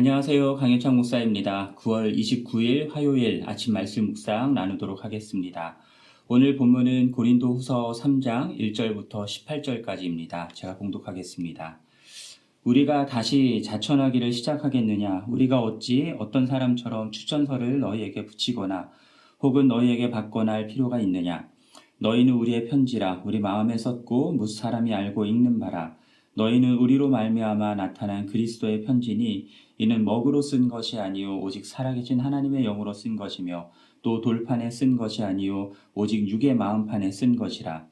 안녕하세요. 강현창 목사입니다. 9월 29일 화요일 아침 말씀 묵상 나누도록 하겠습니다. 오늘 본문은 고린도 후서 3장 1절부터 18절까지입니다. 제가 봉독하겠습니다. 우리가 다시 자천하기를 시작하겠느냐? 우리가 어찌 어떤 사람처럼 추천서를 너희에게 붙이거나 혹은 너희에게 받거나 할 필요가 있느냐? 너희는 우리의 편지라 우리 마음에 썼고 무 사람이 알고 읽는 바라 너희는 우리로 말미암아 나타난 그리스도의 편지니 이는 먹으로 쓴 것이 아니요 오직 살아계신 하나님의 영으로 쓴 것이며 또 돌판에 쓴 것이 아니요 오직 육의 마음판에 쓴 것이라.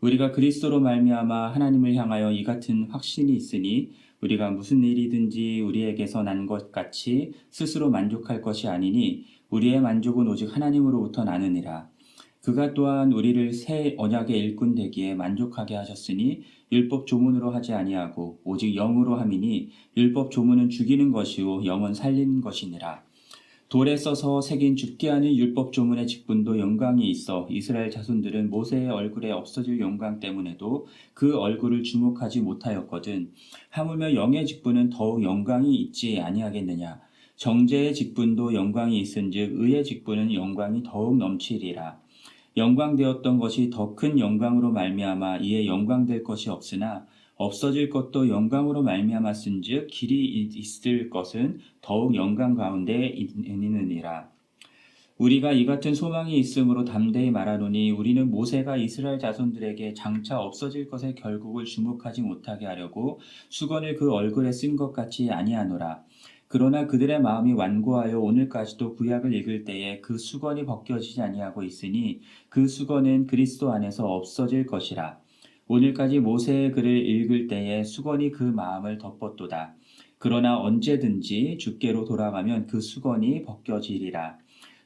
우리가 그리스도로 말미암아 하나님을 향하여 이 같은 확신이 있으니 우리가 무슨 일이든지 우리에게서 난 것 같이 스스로 만족할 것이 아니니 우리의 만족은 오직 하나님으로부터 나느니라 그가 또한 우리를 새 언약의 일꾼 되기에 만족하게 하셨으니 율법 조문으로 하지 아니하고 오직 영으로 함이니 율법 조문은 죽이는 것이요 영은 살리는 것이니라. 돌에 써서 새긴 죽게 하는 율법 조문의 직분도 영광이 있어 이스라엘 자손들은 모세의 얼굴에 없어질 영광 때문에도 그 얼굴을 주목하지 못하였거든. 하물며 영의 직분은 더욱 영광이 있지 아니하겠느냐. 정제의 직분도 영광이 있은즉 의의 직분은 영광이 더욱 넘치리라. 영광되었던 것이 더 큰 영광으로 말미암아 이에 영광될 것이 없으나 없어질 것도 영광으로 말미암았은즉 길이 있을 것은 더욱 영광 가운데 있느니라. 우리가 이 같은 소망이 있으므로 담대히 말하노니 우리는 모세가 이스라엘 자손들에게 장차 없어질 것의 결국을 주목하지 못하게 하려고 수건을 그 얼굴에 쓴 것 같이 아니하노라. 그러나 그들의 마음이 완고하여 오늘까지도 구약을 읽을 때에 그 수건이 벗겨지지 아니하고 있으니 그 수건은 그리스도 안에서 없어질 것이라. 오늘까지 모세의 글을 읽을 때에 수건이 그 마음을 덮었도다. 그러나 언제든지 주께로 돌아가면 그 수건이 벗겨지리라.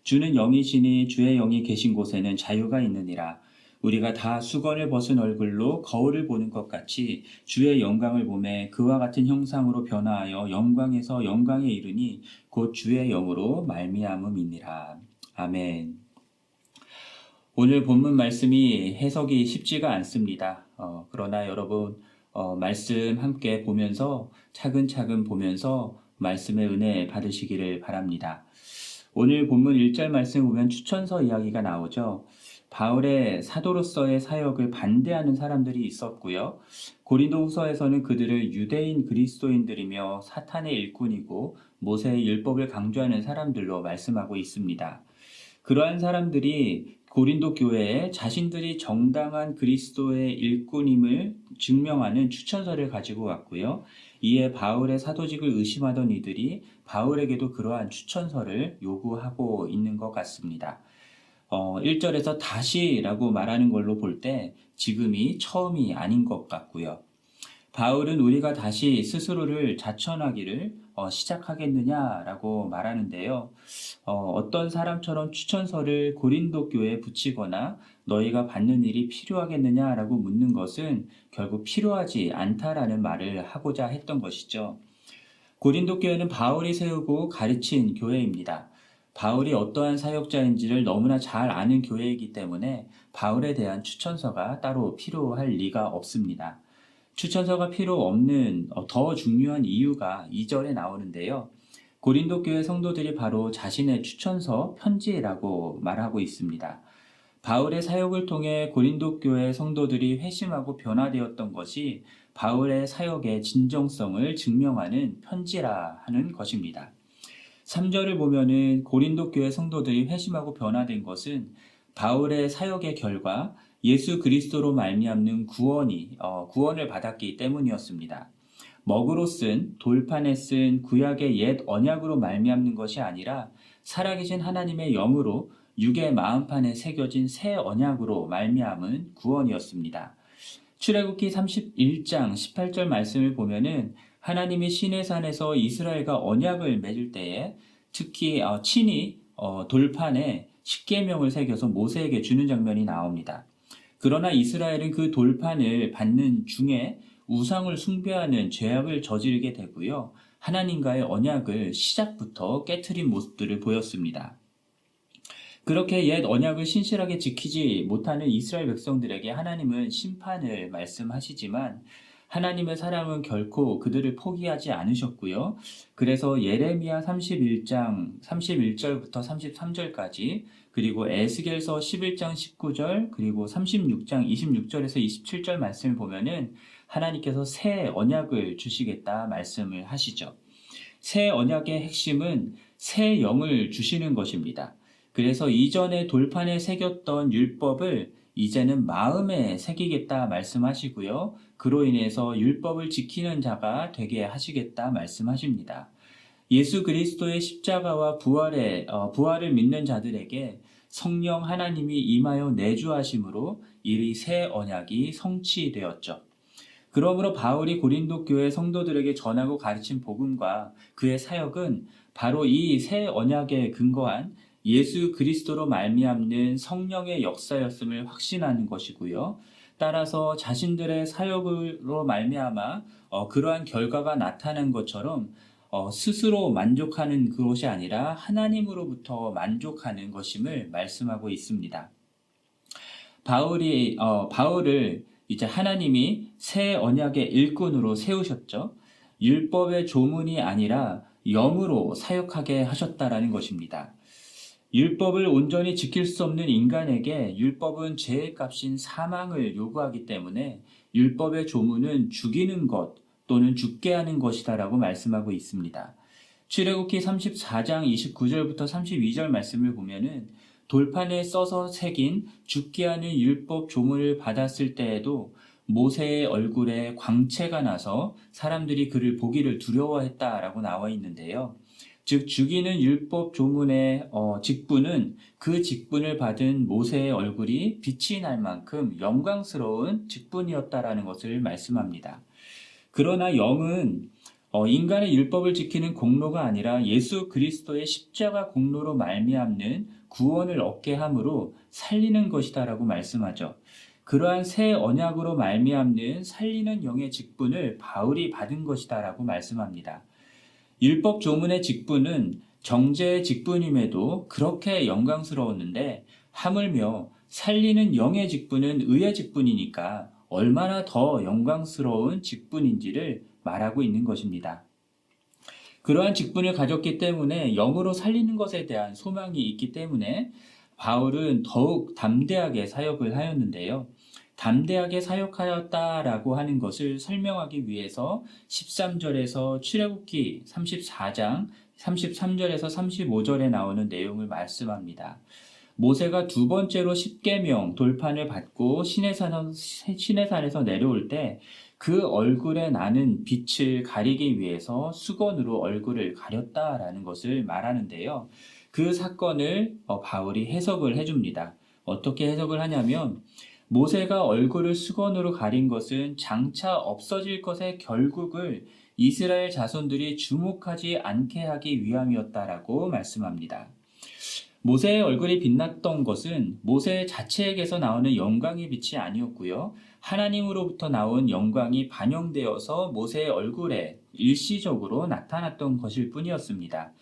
주는 영이시니 주의 영이 계신 곳에는 자유가 있느니라. 우리가 다 수건을 벗은 얼굴로 거울을 보는 것 같이 주의 영광을 보매 그와 같은 형상으로 변화하여 영광에서 영광에 이르니 곧 주의 영으로 말미암음이니라. 아멘. 오늘 본문 말씀이 해석이 쉽지가 않습니다. 어, 그러나 여러분 어, 말씀 함께 보면서 차근차근 보면서 말씀의 은혜 받으시기를 바랍니다. 오늘 본문 1절 말씀 보면 추천서 이야기가 나오죠. 바울의 사도로서의 사역을 반대하는 사람들이 있었고요. 고린도 후서에서는 그들을 유대인 그리스도인들이며 사탄의 일꾼이고 모세의 율법을 강조하는 사람들로 말씀하고 있습니다. 그러한 사람들이 고린도 교회에 자신들이 정당한 그리스도의 일꾼임을 증명하는 추천서를 가지고 왔고요. 이에 바울의 사도직을 의심하던 이들이 바울에게도 그러한 추천서를 요구하고 있는 것 같습니다. 어, 1절에서 다시라고 말하는 걸로 볼 때 지금이 처음이 아닌 것 같고요. 바울은 우리가 다시 스스로를 자천하기를 어, 시작하겠느냐라고 말하는데요. 어, 떤 사람처럼 추천서를 고린도 교회에 붙이거나 너희가 받는 일이 필요하겠느냐라고 묻는 것은 결국 필요하지 않다라는 말을 하고자 했던 것이죠. 고린도 교회는 바울이 세우고 가르친 교회입니다. 바울이 어떠한 사역자인지를 너무나 잘 아는 교회이기 때문에 바울에 대한 추천서가 따로 필요할 리가 없습니다. 추천서가 필요 없는 어, 더 중요한 이유가 2절에 나오는데요. 고린도 교회 성도들이 바로 자신의 추천서 편지라고 말하고 있습니다. 바울의 사역을 통해 고린도 교회 성도들이 회심하고 변화되었던 것이 바울의 사역의 진정성을 증명하는 편지라 하는 것입니다. 3절을 보면은 고린도 교회 성도들이 회심하고 변화된 것은 바울의 사역의 결과 예수 그리스도로 말미암는 구원이 어, 구원을 받았기 때문이었습니다. 먹으로 쓴 돌판에 쓴 구약의 옛 언약으로 말미암는 것이 아니라 살아계신 하나님의 영으로 육의 마음판에 새겨진 새 언약으로 말미암은 구원이었습니다. 출애굽기 31장 18절 말씀을 보면은 하나님이 시내산에서 이스라엘과 언약을 맺을 때에 특히 어, 친히 어, 돌판에 십계명을 새겨서 모세에게 주는 장면이 나옵니다. 그러나 이스라엘은 그 돌판을 받는 중에 우상을 숭배하는 죄악을 저지르게 되고요. 하나님과의 언약을 시작부터 깨트린 모습들을 보였습니다. 그렇게 옛 언약을 신실하게 지키지 못하는 이스라엘 백성들에게 하나님은 심판을 말씀하시지만 하나님의 사랑은 결코 그들을 포기하지 않으셨고요. 그래서 예레미야 31장 31절부터 33절까지 그리고 에스겔서 11장 19절 그리고 36장 26절에서 27절 말씀을 보면은 하나님께서 새 언약을 주시겠다 말씀을 하시죠. 새 언약의 핵심은 새 영을 주시는 것입니다. 그래서 이전에 돌판에 새겼던 율법을 이제는 마음에 새기겠다 말씀하시고요. 그로 인해서 율법을 지키는 자가 되게 하시겠다 말씀하십니다. 예수 그리스도의 십자가와 부활의 어, 부활을 믿는 자들에게 성령 하나님이 임하여 내주하심으로 이새 언약이 성취되었죠. 그러므로 바울이 고린도 교회 성도들에게 전하고 가르친 복음과 그의 사역은 바로 이 새 언약에 근거한 예수 그리스도로 말미암는 성령의 역사였음을 확신하는 것이고요. 따라서 자신들의 사역으로 말미암아 어, 그러한 결과가 나타난 것처럼 어, 스스로 만족하는 그것이 아니라 하나님으로부터 만족하는 것임을 말씀하고 있습니다. 바울이 어, 바울을 이제 하나님이 새 언약의 일꾼으로 세우셨죠. 율법의 조문이 아니라 영으로 사역하게 하셨다라는 것입니다. 율법을 온전히 지킬 수 없는 인간에게 율법은 죄의 값인 사망을 요구하기 때문에 율법의 조문은 죽이는 것 또는 죽게 하는 것이다라고 말씀하고 있습니다. 출애굽기 34장 29절부터 32절 말씀을 보면은 돌판에 써서 새긴 죽게 하는 율법 조문을 받았을 때에도 모세의 얼굴에 광채가 나서 사람들이 그를 보기를 두려워했다라고 나와 있는데요. 즉 죽이는 율법 조문의 어, 직분은 그 직분을 받은 모세의 얼굴이 빛이 날 만큼 영광스러운 직분이었다라는 것을 말씀합니다. 그러나 영은 어, 인간의 율법을 지키는 공로가 아니라 예수 그리스도의 십자가 공로로 말미암는 구원을 얻게 함으로 살리는 것이다라고 말씀하죠. 그러한 새 언약으로 말미암는 살리는 영의 직분을 바울이 받은 것이다라고 말씀합니다. 율법 조문의 직분은 정제의 직분임에도 그렇게 영광스러웠는데 하물며 살리는 영의 직분은 의의 직분이니까 얼마나 더 영광스러운 직분인지를 말하고 있는 것입니다. 그러한 직분을 가졌기 때문에 영으로 살리는 것에 대한 소망이 있기 때문에 바울은 더욱 담대하게 사역을 하였는데요. 담대하게 사역하였다라고 하는 것을 설명하기 위해서 13절에서 출애굽기 34장 33절에서 35절에 나오는 내용을 말씀합니다. 모세가 두 번째로 십계명 돌판을 받고 시내산, 시내산에서 내려올 때 그 얼굴에 나는 빛을 가리기 위해서 수건으로 얼굴을 가렸다라는 것을 말하는데요. 그 사건을 어, 바울이 해석을 해줍니다. 어떻게 해석을 하냐면 모세가 얼굴을 수건으로 가린 것은 장차 없어질 것의 결국을 이스라엘 자손들이 주목하지 않게 하기 위함이었다라고 말씀합니다. 모세의 얼굴이 빛났던 것은 모세 자체에게서 나오는 영광의 빛이 아니었고요. 하나님으로부터 나온 영광이 반영되어서 모세의 얼굴에 일시적으로 나타났던 것일 뿐이었습니다.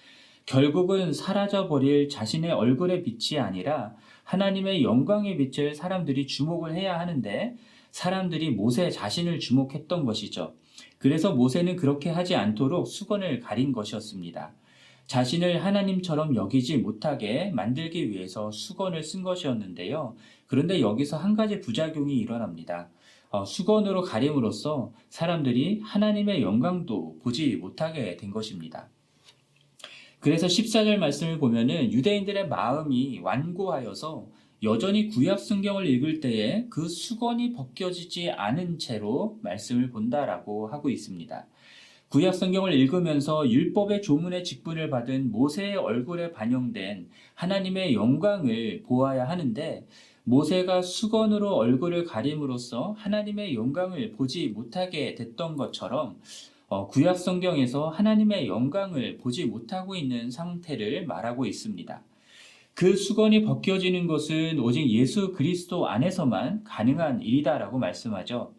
결국은 사라져버릴 자신의 얼굴의 빛이 아니라 하나님의 영광의 빛을 사람들이 주목을 해야 하는데 사람들이 모세 자신을 주목했던 것이죠. 그래서 모세는 그렇게 하지 않도록 수건을 가린 것이었습니다. 자신을 하나님처럼 여기지 못하게 만들기 위해서 수건을 쓴 것이었는데요. 그런데 여기서 한 가지 부작용이 일어납니다. 어, 수건으로 가림으로써 사람들이 하나님의 영광도 보지 못하게 된 것입니다. 그래서 14절 말씀을 보면은 유대인들의 마음이 완고하여서 여전히 구약 성경을 읽을 때에 그 수건이 벗겨지지 않은 채로 말씀을 본다라고 하고 있습니다. 구약 성경을 읽으면서 율법의 조문의 직분을 받은 모세의 얼굴에 반영된 하나님의 영광을 보아야 하는데 모세가 수건으로 얼굴을 가림으로써 하나님의 영광을 보지 못하게 됐던 것처럼 어, 구약 성경에서 하나님의 영광을 보지 못하고 있는 상태를 말하고 있습니다. 그 수건이 벗겨지는 것은 오직 예수 그리스도 안에서만 가능한 일이다라고 말씀하죠.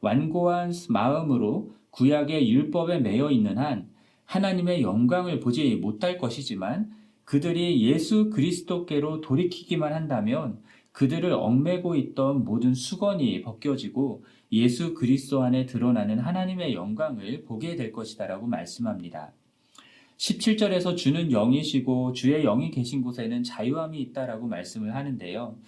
완고한 마음으로 구약의 율법에 매여 있는 한 하나님의 영광을 보지 못할 것이지만 그들이 예수 그리스도께로 돌이키기만 한다면 그들을 얽매고 있던 모든 수건이 벗겨지고 예수 그리스도 안에 드러나는 하나님의 영광을 보게 될 것이다라고 말씀합니다. 17절에서 주는 영이시고 주의 영이 계신 곳에는 자유함이 있다라고 말씀을 하는데요.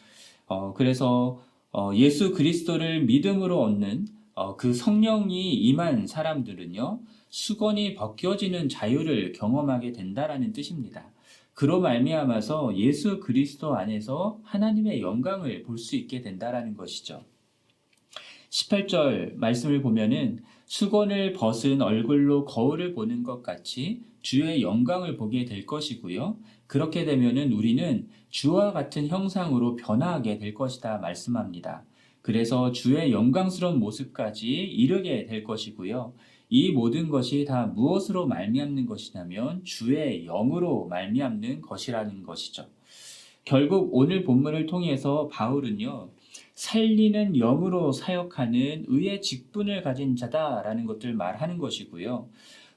어, 그래서 어, 예수 그리스도를 믿음으로 얻는 어, 그 성령이 임한 사람들은요, 수건이 벗겨지는 자유를 경험하게 된다라는 뜻입니다. 그로 말미암아서 예수 그리스도 안에서 하나님의 영광을 볼 수 있게 된다라는 것이죠. 18절 말씀을 보면은 수건을 벗은 얼굴로 거울을 보는 것 같이 주의 영광을 보게 될 것이고요. 그렇게 되면은 우리는 주와 같은 형상으로 변화하게 될 것이다 말씀합니다. 그래서 주의 영광스러운 모습까지 이르게 될 것이고요. 이 모든 것이 다 무엇으로 말미암는 것이냐면 주의 영으로 말미암는 것이라는 것이죠. 결국 오늘 본문을 통해서 바울은요. 살리는 영으로 사역하는 의의 직분을 가진 자다라는 것들 말하는 것이고요.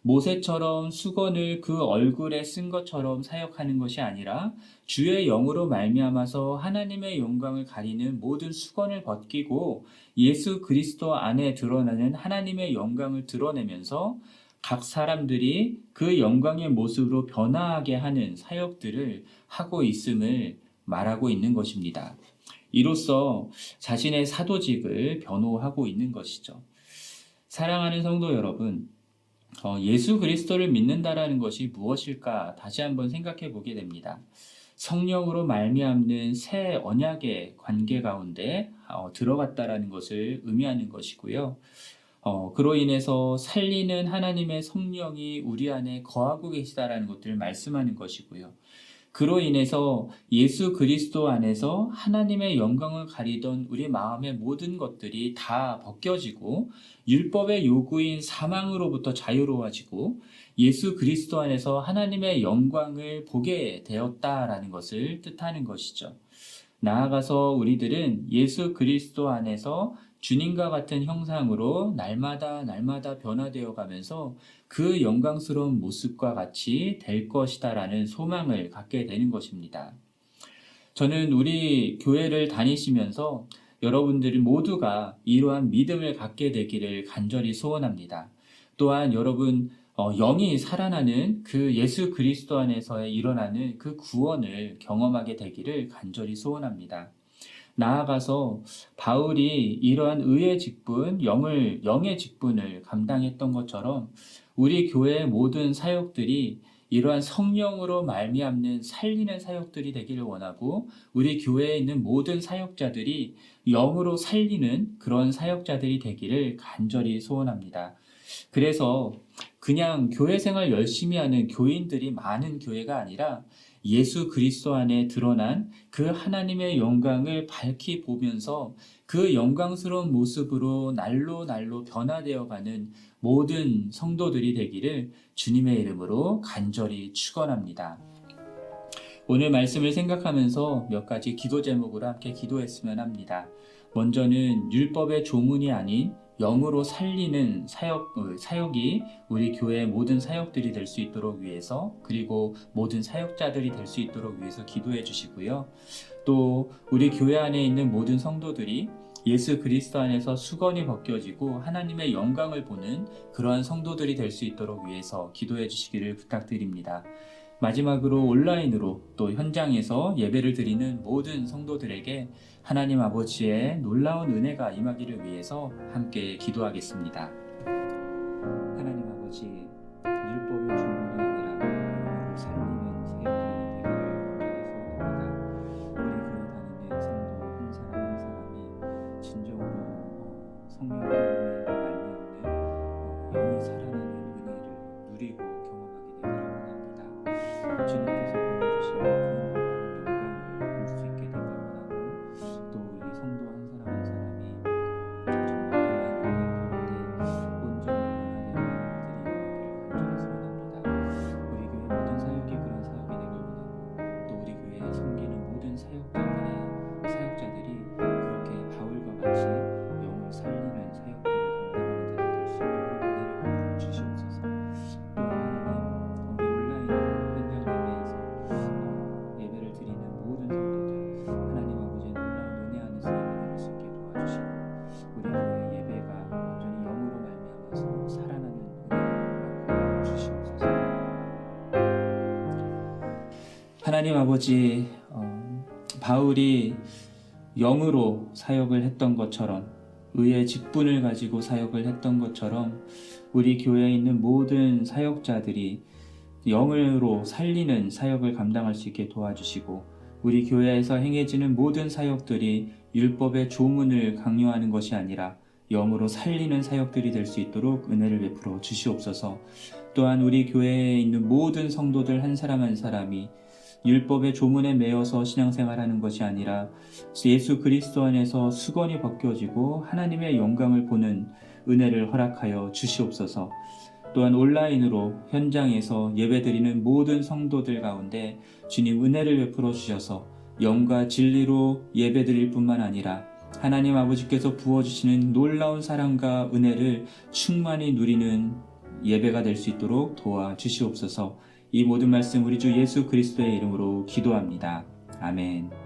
모세처럼 수건을 그 얼굴에 쓴 것처럼 사역하는 것이 아니라 주의 영으로 말미암아서 하나님의 영광을 가리는 모든 수건을 벗기고 예수 그리스도 안에 드러나는 하나님의 영광을 드러내면서 각 사람들이 그 영광의 모습으로 변화하게 하는 사역들을 하고 있음을 말하고 있는 것입니다. 이로써 자신의 사도직을 변호하고 있는 것이죠. 사랑하는 성도 여러분, 어, 예수 그리스도를 믿는다라는 것이 무엇일까 다시 한번 생각해 보게 됩니다. 성령으로 말미암는 새 언약의 관계 가운데 어, 들어갔다라는 것을 의미하는 것이고요. 어, 그로 인해서 살리는 하나님의 성령이 우리 안에 거하고 계시다라는 것들을 말씀하는 것이고요. 그로 인해서 예수 그리스도 안에서 하나님의 영광을 가리던 우리 마음의 모든 것들이 다 벗겨지고 율법의 요구인 사망으로부터 자유로워지고 예수 그리스도 안에서 하나님의 영광을 보게 되었다라는 것을 뜻하는 것이죠. 나아가서 우리들은 예수 그리스도 안에서 주님과 같은 형상으로 날마다 날마다 변화되어 가면서 그 영광스러운 모습과 같이 될 것이다라는 소망을 갖게 되는 것입니다. 저는 우리 교회를 다니시면서 여러분들 모두가 이러한 믿음을 갖게 되기를 간절히 소원합니다. 또한 여러분 어, 영이 살아나는 그 예수 그리스도 안에서 일어나는 그 구원을 경험하게 되기를 간절히 소원합니다. 나아가서 바울이 이러한 의의 직분, 영을, 영의 직분을 감당했던 것처럼 우리 교회의 모든 사역들이 이러한 성령으로 말미암는 살리는 사역들이 되기를 원하고 우리 교회에 있는 모든 사역자들이 영으로 살리는 그런 사역자들이 되기를 간절히 소원합니다. 그래서 그냥 교회 생활 열심히 하는 교인들이 많은 교회가 아니라 예수 그리스도 안에 드러난 그 하나님의 영광을 밝히 보면서 그 영광스러운 모습으로 날로 날로 변화되어 가는 모든 성도들이 되기를 주님의 이름으로 간절히 축원합니다. 오늘 말씀을 생각하면서 몇 가지 기도 제목으로 함께 기도했으면 합니다. 먼저는 율법의 조문이 아닌 영으로 살리는 사역, 어, 사역이 우리 교회의 모든 사역들이 될 수 있도록 위해서 그리고 모든 사역자들이 될 수 있도록 위해서 기도해 주시고요. 또 우리 교회 안에 있는 모든 성도들이 예수 그리스도 안에서 수건이 벗겨지고 하나님의 영광을 보는 그러한 성도들이 될 수 있도록 위해서 기도해 주시기를 부탁드립니다. 마지막으로 온라인으로 또 현장에서 예배를 드리는 모든 성도들에게 하나님 아버지의 놀라운 은혜가 임하기를 위해서 함께 기도하겠습니다. 하나님 아버지, 율법의 주 하나님 아버지, 어, 바울이 영으로 사역을 했던 것처럼, 의의 직분을 가지고 사역을 했던 것처럼, 우리 교회에 있는 모든 사역자들이 영으로 살리는 사역을 감당할 수 있게 도와주시고, 우리 교회에서 행해지는 모든 사역들이 율법의 조문을 강요하는 것이 아니라 영으로 살리는 사역들이 될 수 있도록 은혜를 베풀어 주시옵소서. 또한 우리 교회에 있는 모든 성도들 한 사람 한 사람이 율법의 조문에 매여서 신앙생활하는 것이 아니라 예수 그리스도 안에서 수건이 벗겨지고 하나님의 영광을 보는 은혜를 허락하여 주시옵소서. 또한 온라인으로 현장에서 예배드리는 모든 성도들 가운데 주님 은혜를 베풀어 주셔서 영과 진리로 예배드릴 뿐만 아니라 하나님 아버지께서 부어주시는 놀라운 사랑과 은혜를 충만히 누리는 예배가 될 수 있도록 도와주시옵소서 이 모든 말씀 우리 주 예수 그리스도의 이름으로 기도합니다. 아멘.